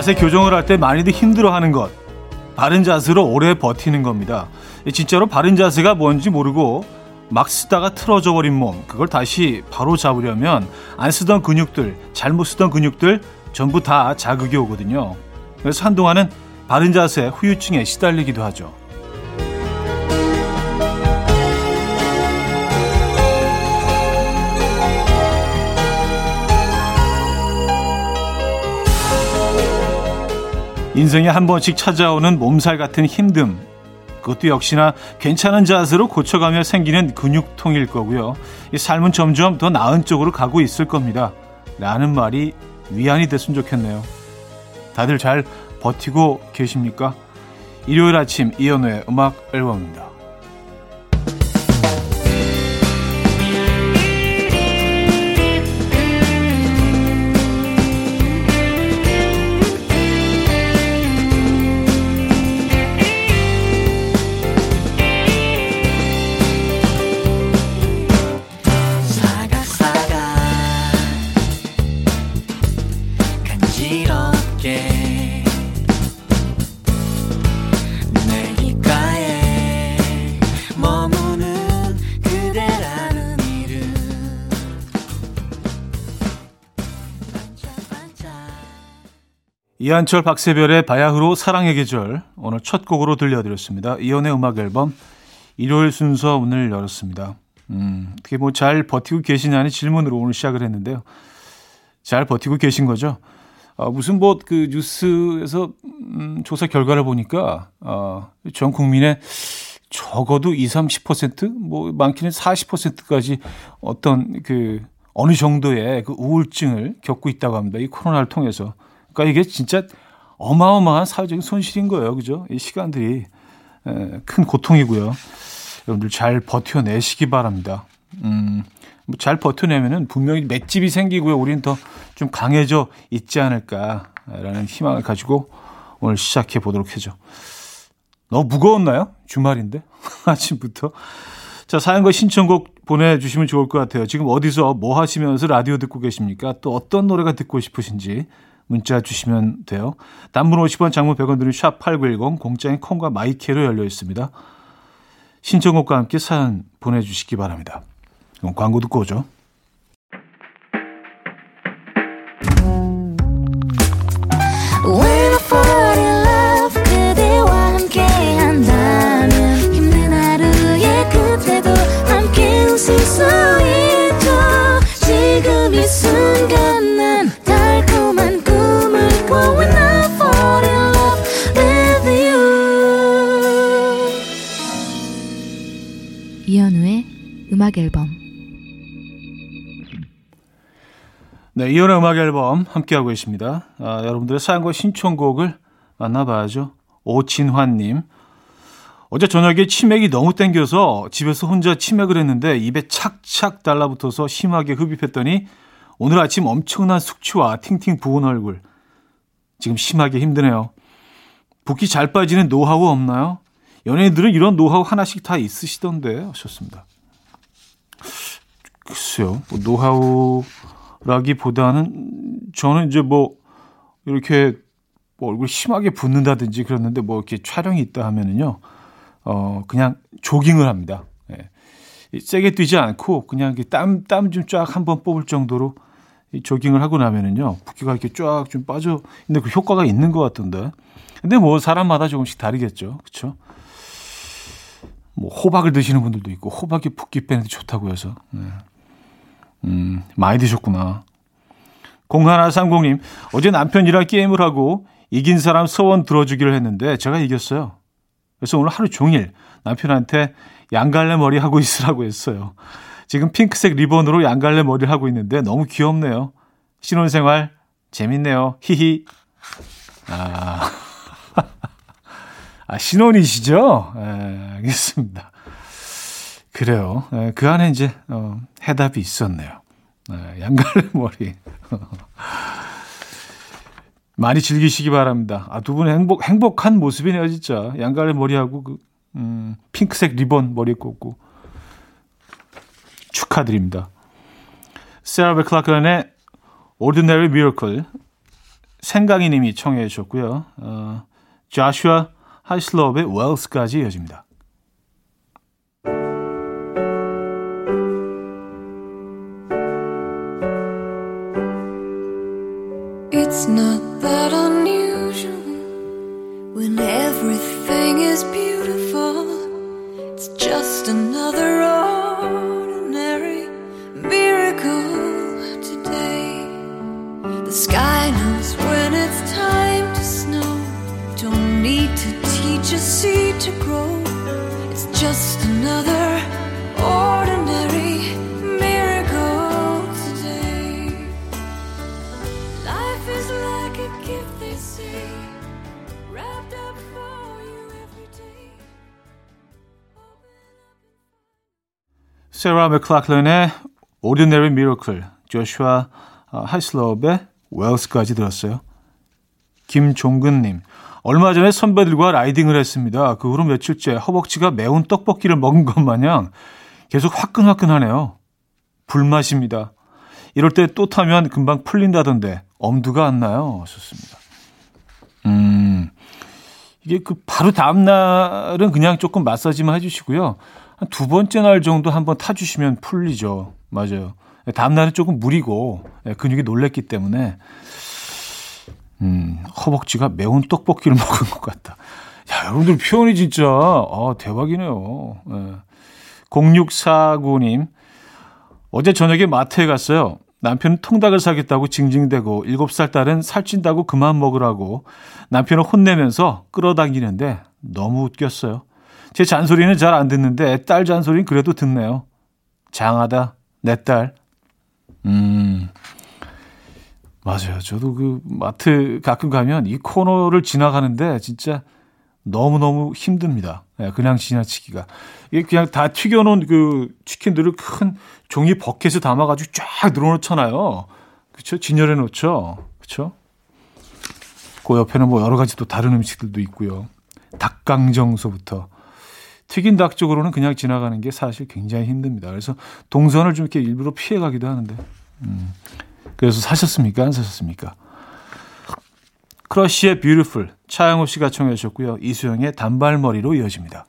자세 교정을 할 때 많이들 힘들어하는 것. 바른 자세로 오래 버티는 겁니다. 진짜로 바른 자세가 뭔지 모르고 막 쓰다가 틀어져 버린 몸. 그걸 다시 바로 잡으려면 안 쓰던 근육들, 잘못 쓰던 근육들 전부 다 자극이 오거든요. 그래서 한동안은 바른 자세 후유증에 시달리기도 하죠. 인생에 한 번씩 찾아오는 몸살 같은 힘듦. 그것도 역시나 괜찮은 자세로 고쳐가며 생기는 근육통일 거고요. 이 삶은 점점 더 나은 쪽으로 가고 있을 겁니다. 라는 말이 위안이 됐으면 좋겠네요. 다들 잘 버티고 계십니까? 일요일 아침 이연우의 음악 앨범입니다. 이한철 박세별의 바야흐로 사랑의 계절 오늘 첫 곡으로 들려드렸습니다. 이연의 음악 앨범 일요일 순서 오늘 열었습니다. 음, 어떻게 뭐 잘 버티고 계시냐는 질문으로 오늘 시작을 했는데요. 잘 버티고 계신 거죠? 아, 무슨 뭐 그 뉴스에서 음, 조사 결과를 보니까 아, 전 국민의 적어도 20, 30%뭐 많게는 40%까지 어떤 그 어느 정도의 그 우울증을 겪고 있다고 합니다. 이 코로나를 통해서. 그러니까 이게 진짜 어마어마한 사회적인 손실인 거예요. 그죠? 이 시간들이 에, 큰 고통이고요. 여러분들 잘 버텨내시기 바랍니다. 음, 뭐잘 버텨내면은 분명히 맷집이 생기고요. 우리는 더 좀 강해져 있지 않을까라는 희망을 가지고 오늘 시작해 보도록 하죠. 너무 무거웠나요? 주말인데 아침부터. 자 사연과 신청곡 보내주시면 좋을 것 같아요. 지금 어디서 뭐 하시면서 라디오 듣고 계십니까? 또 어떤 노래가 듣고 싶으신지 문자 주시면 돼요. 단문 50원, 장문 100원 드는 샵8910 공짜인 콩과 마이케로 열려 있습니다. 신청곡과 함께 사연 보내주시기 바랍니다. 그럼 광고 듣고 오죠. 지금 음악 앨범 네, 이혼의 음악 앨범 함께하고 계십니다. 아, 여러분들의 사연과 신청곡을 만나봐야죠. 오진환님. 어제 저녁에 치맥이 너무 땡겨서 집에서 혼자 치맥을 했는데 입에 착착 달라붙어서 심하게 흡입했더니 오늘 아침 엄청난 숙취와 팅팅 부은 얼굴. 지금 심하게 힘드네요. 붓기 잘 빠지는 노하우 없나요? 연예인들은 이런 노하우 하나씩 다 있으시던데 하셨습니다. 글쎄요. 뭐 노하우라기보다는 저는 이제 뭐 이렇게 뭐 얼굴 심하게 붓는다든지 그랬는데 뭐 이렇게 촬영이 있다 하면은요. 어 그냥 조깅을 합니다. 예. 세게 뛰지 않고 그냥 땀 땀 좀 쫙 한번 뽑을 정도로 이 조깅을 하고 나면은요 붓기가 이렇게 쫙 좀 빠져 근데 그 효과가 있는 것 같던데 근데 뭐 사람마다 조금씩 다르겠죠 그렇죠 뭐 호박을 드시는 분들도 있고 호박이 붓기 빼는데 좋다고 해서 네. 음, 많이 드셨구나. 0130님, 어제 남편이랑 게임을 하고 이긴 사람 소원 들어주기를 했는데 제가 이겼어요. 그래서 오늘 하루 종일 남편한테 양갈래 머리 하고 있으라고 했어요. 지금 핑크색 리본으로 양갈래 머리를 하고 있는데 너무 귀엽네요. 신혼생활 재밌네요. 히히. 아, 아 신혼이시죠? 네, 알겠습니다. 그래요. 네, 그 안에 이제 어, 해답이 있었네요. 네, 양갈래 머리. 많이 즐기시기 바랍니다. 아, 두 분의 행복, 행복한 모습이네요, 진짜. 양갈래 머리하고, 그, 음, 핑크색 리본 머리에 꽂고. 축하드립니다. 세라 베클라크의 Ordinary Miracle 생강이 님이 청해 주셨고요. 어, 자슈아 하이슬럽의 웰스까지 이어집니다. It's not that unusual 세라 맥클락런의 Ordinary Miracle, 조슈아 하이슬럽의 웰스까지 들었어요. 김종근님, 얼마 전에 선배들과 라이딩을 했습니다. 그 후로 며칠째 허벅지가 매운 떡볶이를 먹은 것 마냥 계속 화끈화끈하네요. 불맛입니다. 이럴 때 또 타면 금방 풀린다던데 엄두가 안 나요. 좋습니다. 음, 이게 그 바로 다음 날은 그냥 조금 마사지만 해주시고요. 한 두 번째 날 정도 한번 타주시면 풀리죠. 맞아요. 다음 날은 조금 무리고 예, 근육이 놀랬기 때문에 음, 허벅지가 매운 떡볶이를 먹은 것 같다. 야, 여러분들 표현이 진짜 아, 대박이네요. 예. 0649님 어제 저녁에 마트에 갔어요. 남편은 통닭을 사겠다고 징징대고 7살 딸은 살찐다고 그만 먹으라고 남편을 혼내면서 끌어당기는데 너무 웃겼어요. 제 잔소리는 잘 안 듣는데 딸 잔소리는 그래도 듣네요. 장하다, 내 딸. 음, 맞아요. 저도 그 마트 가끔 가면 이 코너를 지나가는데 진짜 너무너무 힘듭니다. 네, 그냥 지나치기가. 이게 그냥 다 튀겨놓은 그 치킨들을 큰 종이 버켓에 담아가지고 쫙 늘어놓잖아요. 그쵸? 진열해 놓죠. 그쵸? 그 옆에는 뭐 여러 가지 또 다른 음식들도 있고요. 닭강정서부터. 튀긴 닭 쪽으로는 그냥 지나가는 게 사실 굉장히 힘듭니다. 그래서 동선을 좀 이렇게 일부러 피해 가기도 하는데. 음. 그래서 사셨습니까? 안 사셨습니까? 크러쉬의 Beautiful 차영호 씨가 청해 주셨고요. 이수영의 단발머리로 이어집니다.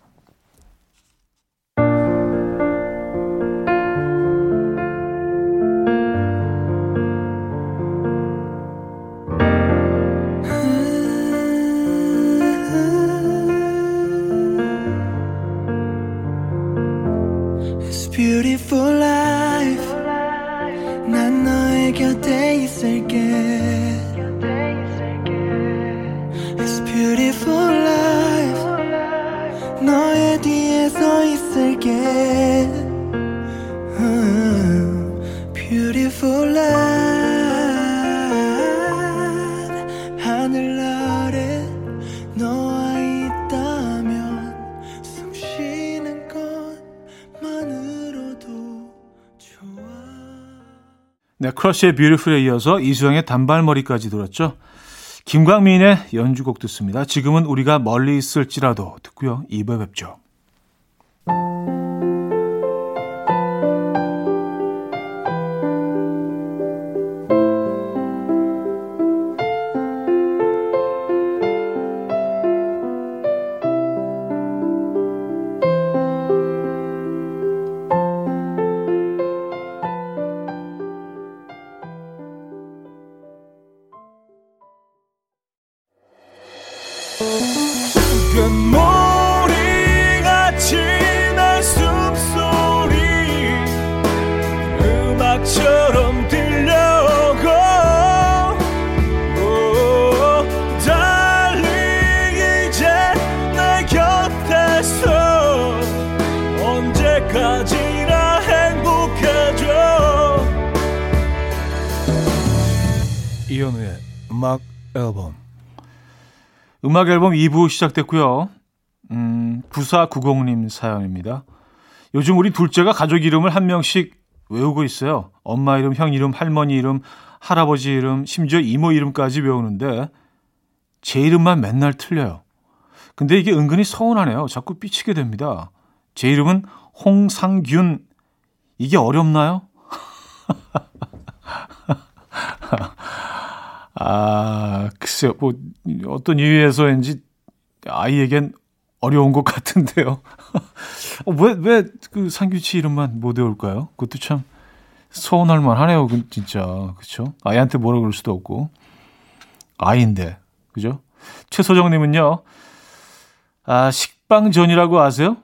네, 크러쉬의 뷰티풀에 이어서 이수영의 단발머리까지 들었죠. 김광민의 연주곡 듣습니다. 지금은 우리가 멀리 있을지라도 듣고요. 2부에 뵙죠. 음악 앨범. 음악 앨범 2부 시작됐고요. 음, 9490님 사연입니다. 요즘 우리 둘째가 가족 이름을 한 명씩 외우고 있어요. 엄마 이름, 형 이름, 할머니 이름, 할아버지 이름, 심지어 이모 이름까지 외우는데 제 이름만 맨날 틀려요. 근데 이게 은근히 서운하네요. 자꾸 삐치게 됩니다. 제 이름은 홍상균. 이게 어렵나요? 아, 글쎄요, 뭐, 어떤 이유에서인지 아이에겐 어려운 것 같은데요. 어, 왜, 왜 그 상규치 이름만 못 외울까요? 그것도 참 서운할 만하네요, 그, 진짜. 그쵸? 아이한테 뭐라 그럴 수도 없고. 아이인데, 그죠? 최소정님은요, 아, 식빵 전이라고 아세요?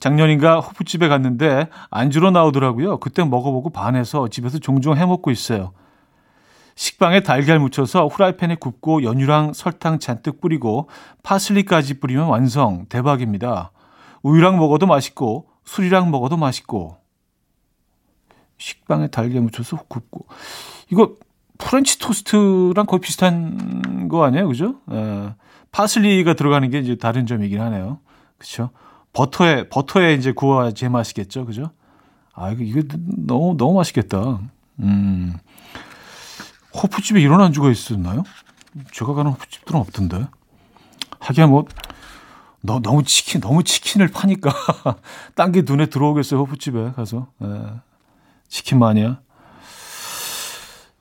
작년인가 호프집에 갔는데 안주로 나오더라고요. 그때 먹어보고 반해서 집에서 종종 해먹고 있어요. 식빵에 달걀 묻혀서 후라이팬에 굽고 연유랑 설탕 잔뜩 뿌리고 파슬리까지 뿌리면 완성. 대박입니다. 우유랑 먹어도 맛있고 술이랑 먹어도 맛있고 식빵에 달걀 묻혀서 굽고 이거 프렌치 토스트랑 거의 비슷한 거 아니에요, 그죠? 에, 파슬리가 들어가는 게 이제 다른 점이긴 하네요, 그렇죠? 버터에 버터에 이제 구워야 제맛이겠죠, 그죠? 아 이거 이거 너무 너무 맛있겠다. 음. 호프집에 이런 안주가 있었나요? 제가 가는 호프집들은 없던데. 하기야 뭐 너, 너무 치킨 너무 치킨을 파니까 딴 게 눈에 들어오겠어요 호프집에 가서 에, 예. 치킨 마니아.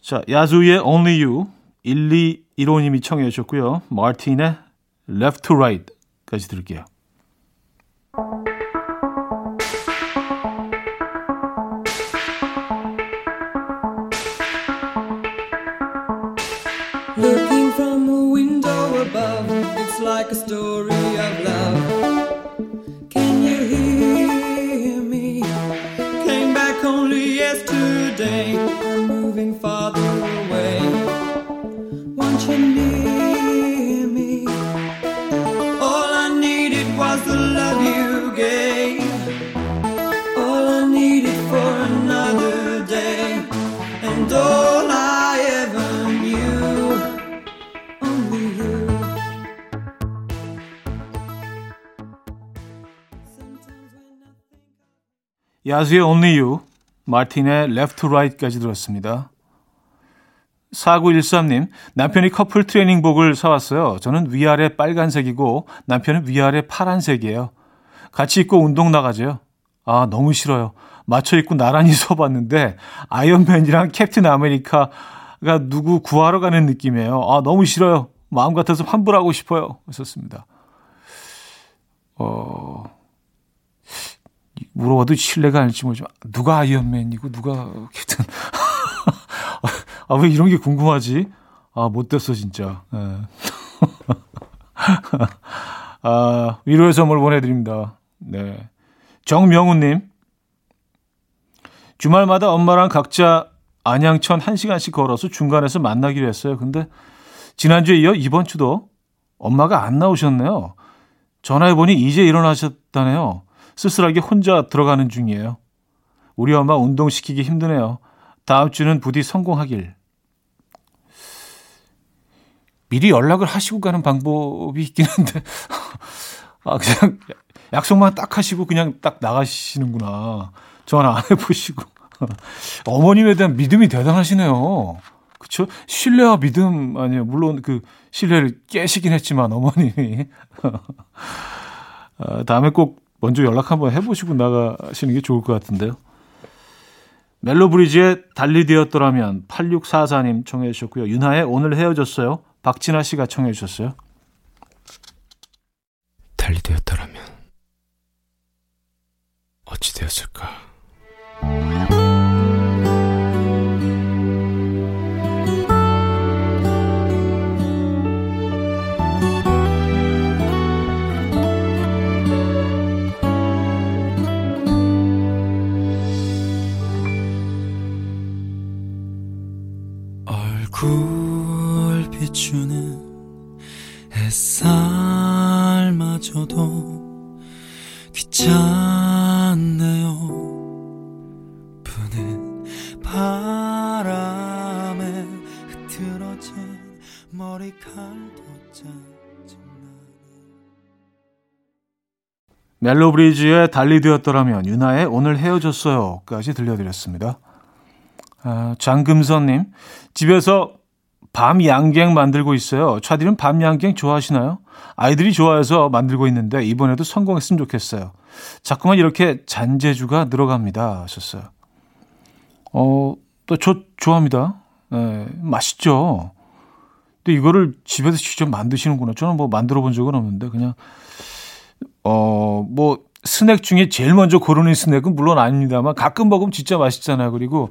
자 야수의 Only You 1215님이 청해 주셨고요. 마틴의 Left to Right까지 들을게요. 야수의 Only You, 마틴의 Left to Right까지 들었습니다. 4913님, 남편이 커플 트레이닝복을 사왔어요. 저는 위아래 빨간색이고 남편은 위아래 파란색이에요. 같이 입고 운동 나가죠. 아, 너무 싫어요. 맞춰 입고 나란히 서봤는데 아이언맨이랑 캡틴 아메리카가 누구 구하러 가는 느낌이에요. 아, 너무 싫어요. 마음 같아서 환불하고 싶어요. 하셨습니다. 어, 물어봐도 신뢰가 아닐지 모르지만 누가 아이언맨이고 누가 캡틴 아 왜 이런 게 궁금하지? 아 못됐어 진짜. 네. 아 위로의 선물 보내드립니다. 네 정명훈님 주말마다 엄마랑 각자 안양천 1시간씩 걸어서 중간에서 만나기로 했어요. 근데 지난주에 이어 이번 주도 엄마가 안 나오셨네요. 전화해보니 이제 일어나셨다네요. 쓸쓸하게 혼자 들어가는 중이에요. 우리 엄마 운동시키기 힘드네요. 다음 주는 부디 성공하길. 미리 연락을 하시고 가는 방법이 있긴 한데, 아, 그냥 약속만 딱 하시고 그냥 딱 나가시는구나. 전화 안 해보시고. 어머님에 대한 믿음이 대단하시네요. 그쵸? 신뢰와 믿음, 아니에요. 물론 그 신뢰를 깨시긴 했지만, 어머님이. 아, 다음에 꼭 먼저 연락 한번 해보시고 나가시는 게 좋을 것 같은데요. 멜로브리지의 달리 되었더라면 8644님 청해 주셨고요. 윤하의 오늘 헤어졌어요. 박진아 씨가 청해 주셨어요. 달리 되었더라면 어찌 되었을까? 얼굴 비추는 햇살마저도 귀찮네요 부는 바람에 흐트러진 머리칼도 짜증나네 멜로브리지의 달리 되었더라면 유나의 오늘 헤어졌어요까지 들려드렸습니다. 아, 장금선님, 집에서 밤 양갱 만들고 있어요. 차디는 밤 양갱 좋아하시나요? 아이들이 좋아해서 만들고 있는데 이번에도 성공했으면 좋겠어요. 자꾸만 이렇게 잔재주가 늘어갑니다. 하셨어요. 어, 또 저 좋아합니다. 네, 맛있죠. 또 이거를 집에서 직접 만드시는구나. 저는 뭐 만들어 본 적은 없는데 그냥 어 뭐 스낵 중에 제일 먼저 고르는 스낵은 물론 아닙니다만 가끔 먹으면 진짜 맛있잖아요. 그리고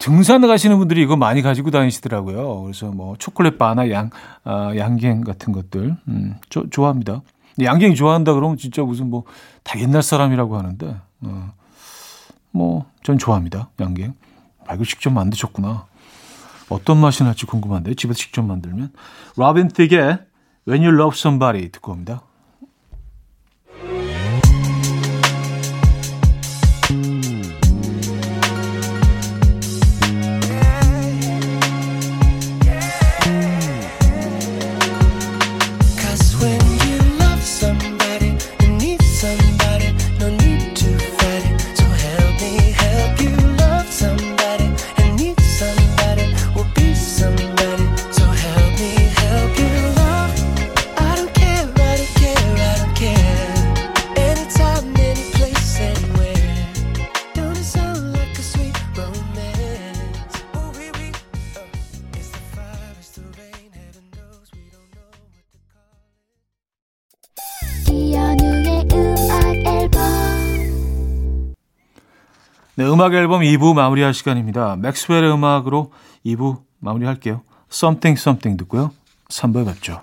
등산 가시는 분들이 이거 많이 가지고 다니시더라고요. 그래서 뭐 초콜릿 바나 양 아, 양갱 같은 것들 음, 저, 좋아합니다. 양갱 좋아한다 그러면 진짜 무슨 뭐 다 옛날 사람이라고 하는데 어, 뭐전 좋아합니다. 양갱. 아 이거 직접 만드셨구나. 어떤 맛이 날지 궁금한데 집에서 직접 만들면 로빈 틱의 When You Love Somebody 듣고 옵니다. 음악 앨범 2부 마무리할 시간입니다. 맥스웰의 음악으로 2부 마무리할게요. Something Something 듣고요. 3부에 뵙죠.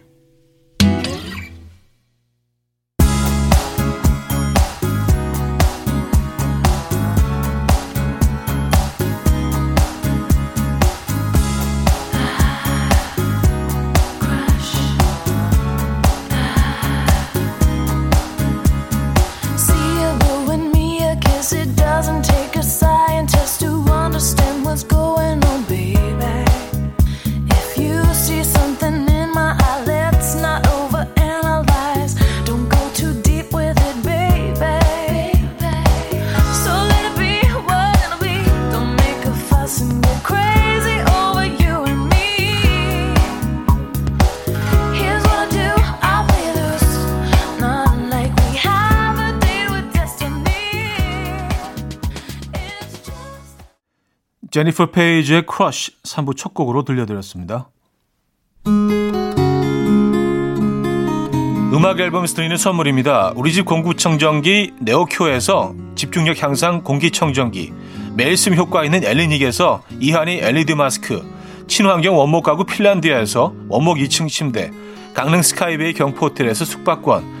제니퍼 페이지의 Crush 3부 첫 곡으로 들려드렸습니다. 음악 앨범에서 드리는 선물입니다. 우리 집 공기청정기 네오큐에서 집중력 향상 공기청정기 매일 쓴 효과 있는 엘리닉에서 이하니 LED 마스크 친환경 원목 가구 핀란드에서 원목 2층 침대 강릉 스카이베이 경포호텔에서 숙박권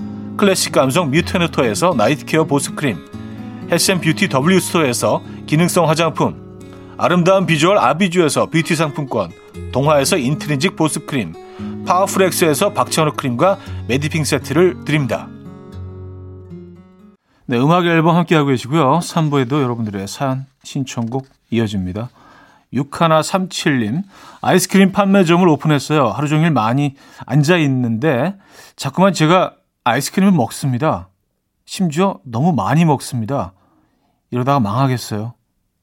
클래식 감성 뮤테너토에서 night care 보습크림 health and beauty W스토어에서 기능성 화장품 아름다운 비주얼 아비주에서 뷰티 상품권 동화에서 인트리직 보습크림 파워풀엑스에서 박찬호 크림과 메디핑 세트를 드립니다. 네, 음악 앨범 함께하고 계시고요. 3부에도 여러분들의 사연 신청곡 이어집니다. 6137님, 아이스크림 판매점을 오픈했어요. 하루 종일 많이 앉아 있는데, 자꾸만 제가 아이스크림을 먹습니다. 심지어 너무 많이 먹습니다. 이러다가 망하겠어요.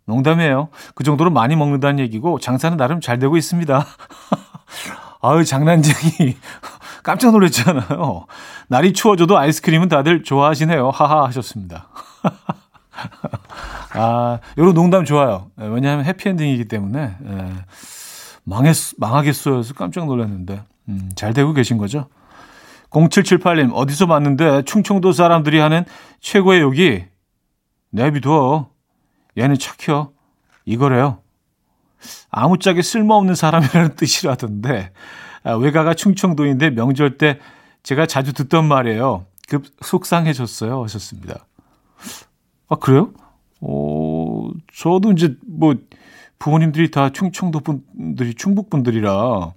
농담이에요. 그 정도로 많이 먹는다는 얘기고, 장사는 나름 잘 되고 있습니다. 아유, 장난쟁이. 깜짝 놀랐잖아요. 날이 추워져도 아이스크림은 다들 좋아하시네요. 하하 하셨습니다. 아, 요런 농담 좋아요. 예, 왜냐하면 해피엔딩이기 때문에. 예, 망했, 망하겠어요. 서 깜짝 놀랐는데. 음, 잘 되고 계신 거죠? 0778님, 어디서 봤는데 충청도 사람들이 하는 최고의 욕이 내비둬. 얘는 착혀. 이거래요. 아무짝에 쓸모없는 사람이라는 뜻이라던데, 아, 외가가 충청도인데 명절 때 제가 자주 듣던 말이에요. 급 속상해졌어요. 하셨습니다. 아, 그래요? 어, 저도 이제 뭐 부모님들이 다 충청도 분들이 충북 분들이라,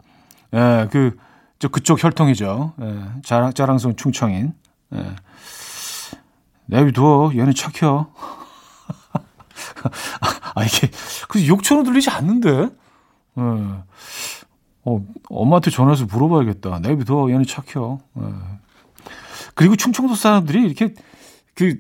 예, 그, 저 그쪽 혈통이죠. 예, 자랑, 자랑스러운 충청인. 예. 내비둬. 얘는 착혀. 아, 이게, 그 욕처럼 들리지 않는데? 예. 어, 엄마한테 전화해서 물어봐야겠다. 내비둬. 얘는 착혀. 예. 그리고 충청도 사람들이 이렇게, 그,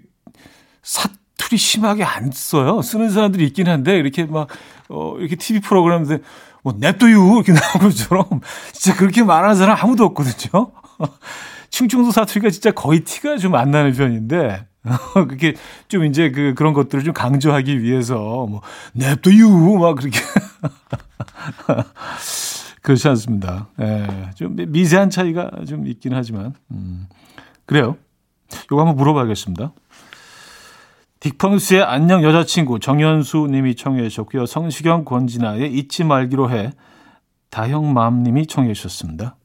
사투리 심하게 안 써요. 쓰는 사람들이 있긴 한데, 이렇게 막, 어, 이렇게 TV 프로그램인데, 뭐, 냅둬유! 이렇게 나온 것처럼, 진짜 그렇게 말하는 사람 아무도 없거든요. 충청도 사투리가 진짜 거의 티가 좀 안 나는 편인데, 그게 좀 이제 그, 그런 것들을 좀 강조하기 위해서, 뭐, 냅둬유! 막 그렇게. 그렇지 않습니다. 예, 좀 미세한 차이가 좀 있긴 하지만, 음, 그래요. 요거 한번 물어봐야겠습니다. 딕펑스의 안녕 여자친구 정현수 님이 청해 주셨고요. 성시경 권진아의 잊지 말기로 해 다형맘 님이 청해 주셨습니다.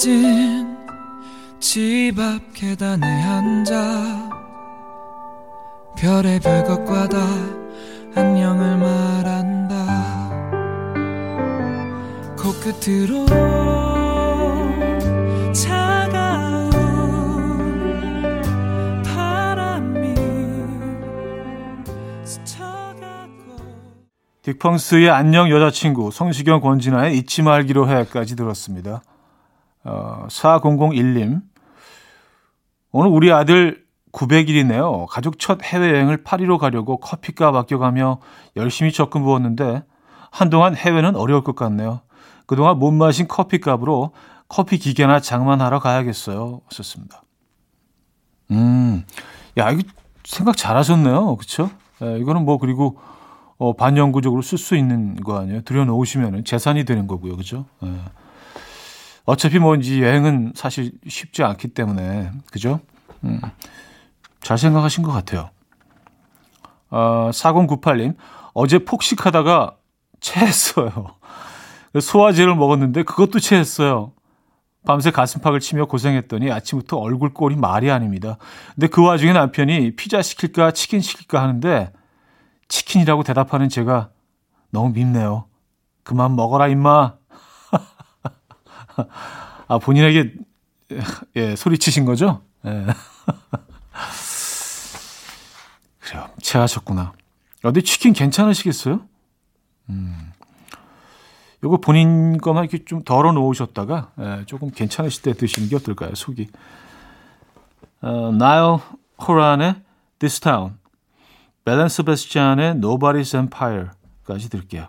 어두워진 집 앞 계단에 앉아 별의별 것과 다 안녕을 말한다 코끝으로 딕펑스의 안녕 여자친구, 성시경 권진아의 잊지 말기로 해까지 들었습니다. 어, 4001님. 오늘 우리 아들 900일이네요. 가족 첫 해외여행을 파리로 가려고 커피값 아껴가며 열심히 적금 부었는데 한동안 해외는 어려울 것 같네요. 그동안 못 마신 커피값으로 커피 기계나 장만하러 가야겠어요. 썼습니다. 음, 야, 이거 생각 잘 하셨네요. 그쵸? 예, 이거는 뭐, 그리고 어, 반영구적으로 쓸 수 있는 거 아니에요? 들여놓으시면 재산이 되는 거고요. 그죠? 예. 어차피 뭐 이제 여행은 사실 쉽지 않기 때문에 그죠? 음, 잘 생각하신 것 같아요. 어, 4098님 어제 폭식하다가 체했어요. 소화제를 먹었는데 그것도 체했어요. 밤새 가슴팍을 치며 고생했더니 아침부터 얼굴 꼴이 말이 아닙니다. 근데 그 와중에 남편이 피자 시킬까 치킨 시킬까 하는데 치킨이라고 대답하는 제가 너무 밉네요. 그만 먹어라, 임마. 아, 본인에게, 예, 소리치신 거죠? 예. 그래요. 체하셨구나. 어디 치킨 괜찮으시겠어요? 음. 요거 본인 거만 이렇게 좀 덜어 놓으셨다가, 예, 조금 괜찮으실 때 드시는 게 어떨까요? 속이. 어, 나일 호란의 This Town, 벨렌 스베스찬의 Nobody's Empire까지 들을게요.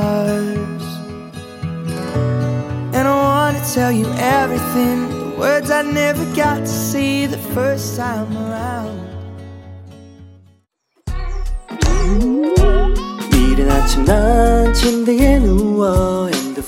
tell you everything, the words I never got to see the first time around. 이른 아침 난 침대에 누워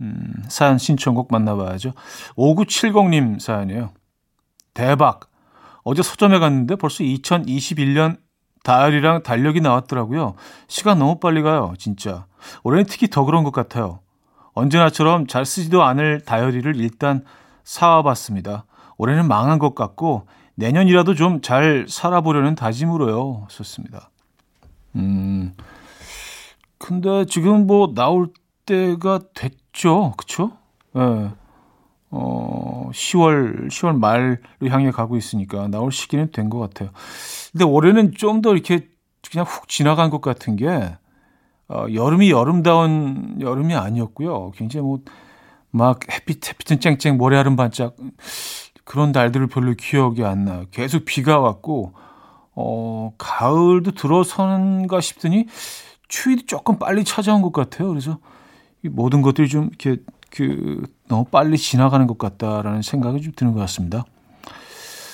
음, 사연 신청곡 만나봐야죠. 5970님 사연이에요. 대박. 어제 서점에 갔는데 벌써 2021년 다이어리랑 달력이 나왔더라고요. 시간 너무 빨리 가요, 진짜. 올해는 특히 더 그런 것 같아요. 언제나처럼 잘 쓰지도 않을 다이어리를 일단 사와봤습니다. 올해는 망한 것 같고 내년이라도 좀 잘 살아보려는 다짐으로요. 썼습니다. 음, 근데 지금 뭐 나올 때가 됐 죠. 그쵸? 예. 네. 어, 10월, 10월 말로 향해 가고 있으니까 나올 시기는 된 것 같아요. 근데 올해는 좀 더 이렇게 그냥 훅 지나간 것 같은 게, 어, 여름이 여름다운 여름이 아니었고요. 굉장히 뭐, 막 햇빛, 햇빛은 쨍쨍, 모래알은 반짝, 그런 날들을 별로 기억이 안 나요. 계속 비가 왔고, 어, 가을도 들어서는가 싶더니, 추위도 조금 빨리 찾아온 것 같아요. 그래서 이 모든 것들이 좀 이렇게 그 너무 빨리 지나가는 것 같다라는 생각이 좀 드는 것 같습니다.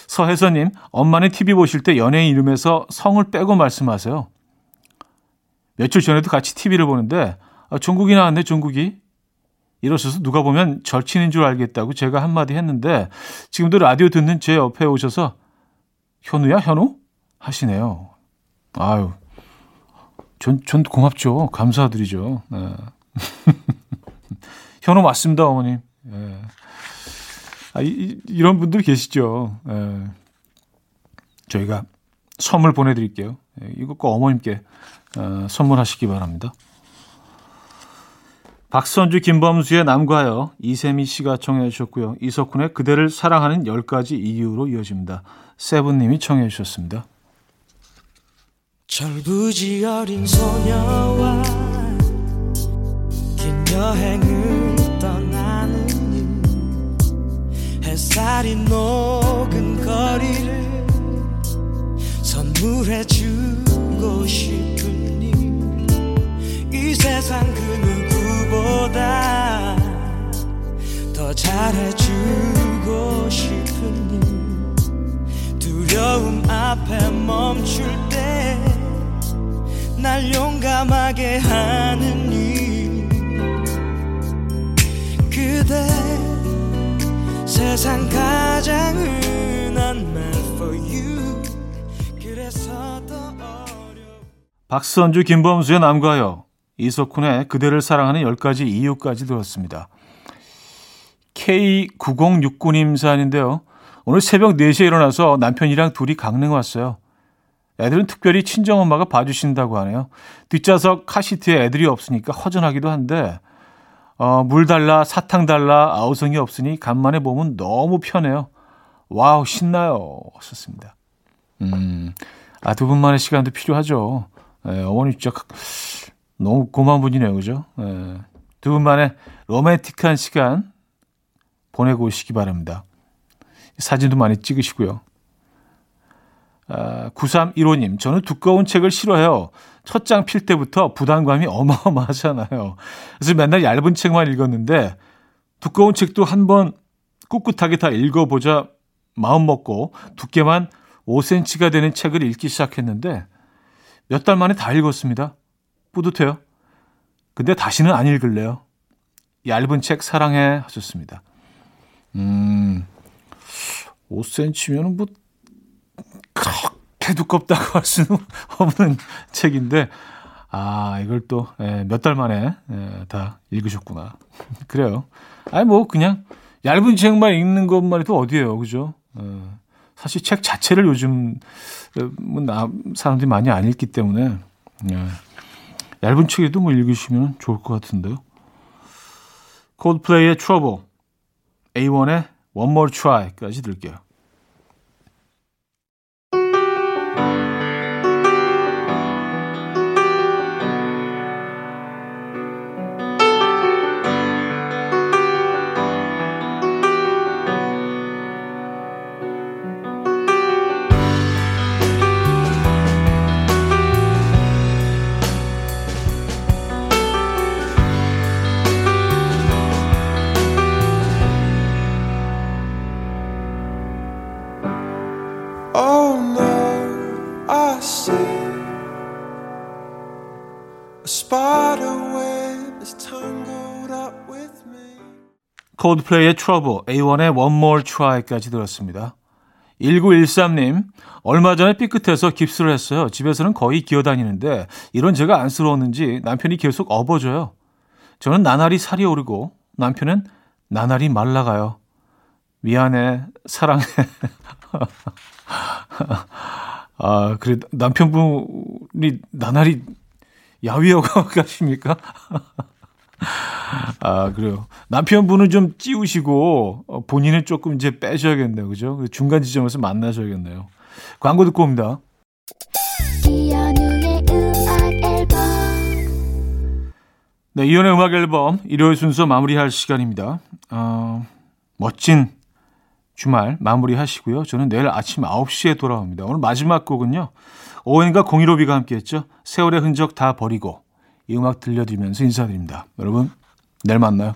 서혜선님, 엄마는 TV 보실 때 연예인 이름에서 성을 빼고 말씀하세요. 며칠 전에도 같이 TV를 보는데 아, 종국이 나왔네, 종국이. 이러셔서 누가 보면 절친인 줄 알겠다고 제가 한마디 했는데 지금도 라디오 듣는 제 옆에 오셔서 현우야, 현우? 하시네요. 아유, 전, 전 고맙죠. 감사드리죠. 네. 현우 맞습니다, 어머님. 네. 아, 이, 이런 분들 계시죠. 네. 저희가 선물 보내드릴게요. 네, 이거 꼭 어머님께 어, 선물하시기 바랍니다. 박선주, 김범수의 남과여, 이세미 씨가 청해 주셨고요. 이석훈의 그대를 사랑하는 10가지 이유로 이어집니다. 세븐님이 청해 주셨습니다. 철부지 어린 소녀와 긴 여행을 떠나는 일. 햇살이 녹은 거리를 선물해 주고 싶은 일 이 세상 그 누구보다 더 잘해주고 싶은 일. 두려움 앞에 멈출 때 날 용감하게 하는 일 그대 세상 가장 흔한 말 for you 그래서 더 어려 박선주 김범수의 남과여 이석훈의 그대를 사랑하는 10가지 이유까지 들었습니다. K9069님 사연인데요. 오늘 새벽 4시에 일어나서 남편이랑 둘이 강릉 왔어요. 애들은 특별히 친정엄마가 봐주신다고 하네요. 뒷좌석 카시트에 애들이 없으니까 허전하기도 한데 어, 물 달라 사탕 달라 아우성이 없으니 간만에 보면 너무 편해요. 와우 신나요. 썼습니다. 음, 아, 두 분만의 시간도 필요하죠. 예, 어머니 진짜 너무 고마운 분이네요. 그죠? 예, 두 분만의 로맨틱한 시간 보내고 오시기 바랍니다. 사진도 많이 찍으시고요. 아, 9315님, 저는 두꺼운 책을 싫어해요. 첫 장 필 때부터 부담감이 어마어마하잖아요. 그래서 맨날 얇은 책만 읽었는데, 두꺼운 책도 한 번 꿋꿋하게 다 읽어보자 마음 먹고 두께만 5cm가 되는 책을 읽기 시작했는데, 몇 달 만에 다 읽었습니다. 뿌듯해요. 근데 다시는 안 읽을래요. 얇은 책 사랑해 하셨습니다. 음, 5cm면은 뭐 그렇게 두껍다고 할 수는 없는 책인데 아 이걸 또 몇달 예, 만에 예, 다 읽으셨구나. 그래요. 아니 뭐 그냥 얇은 책만 읽는 것만 해도 어디예요, 그죠? 어, 사실 책 자체를 요즘 뭐 사람들이 많이 안 읽기 때문에 예. 얇은 책에도 뭐 읽으시면 좋을 것 같은데요. 콜드플레이의 Trouble, A1의 One More Try까지 들게요. 콜드플레이의 Trouble, A1의 One More Try까지 들었습니다. 1913님, 얼마 전에 삐끗해서 깁스를 했어요. 집에서는 거의 기어다니는데 이런 제가 안쓰러웠는지 남편이 계속 업어줘요. 저는 나날이 살이 오르고 남편은 나날이 말라가요. 미안해, 사랑해. 아, 그래, 남편분이 나날이 야위어가 가십니까? 아, 그래요. 남편분은 좀 찌우시고, 어, 본인은 조금 이제 빼셔야겠네요. 그죠? 그 중간 지점에서 만나셔야겠네요. 광고 듣고 옵니다. 네, 이연의 음악 앨범 일요일 순서 마무리할 시간입니다. 어, 멋진 주말 마무리하시고요. 저는 내일 아침 9시에 돌아옵니다. 오늘 마지막 곡은요. 오웬과 공일오비가 함께했죠. 세월의 흔적 다 버리고 이 음악 들려드리면서 인사드립니다. 여러분, 내일 만나요.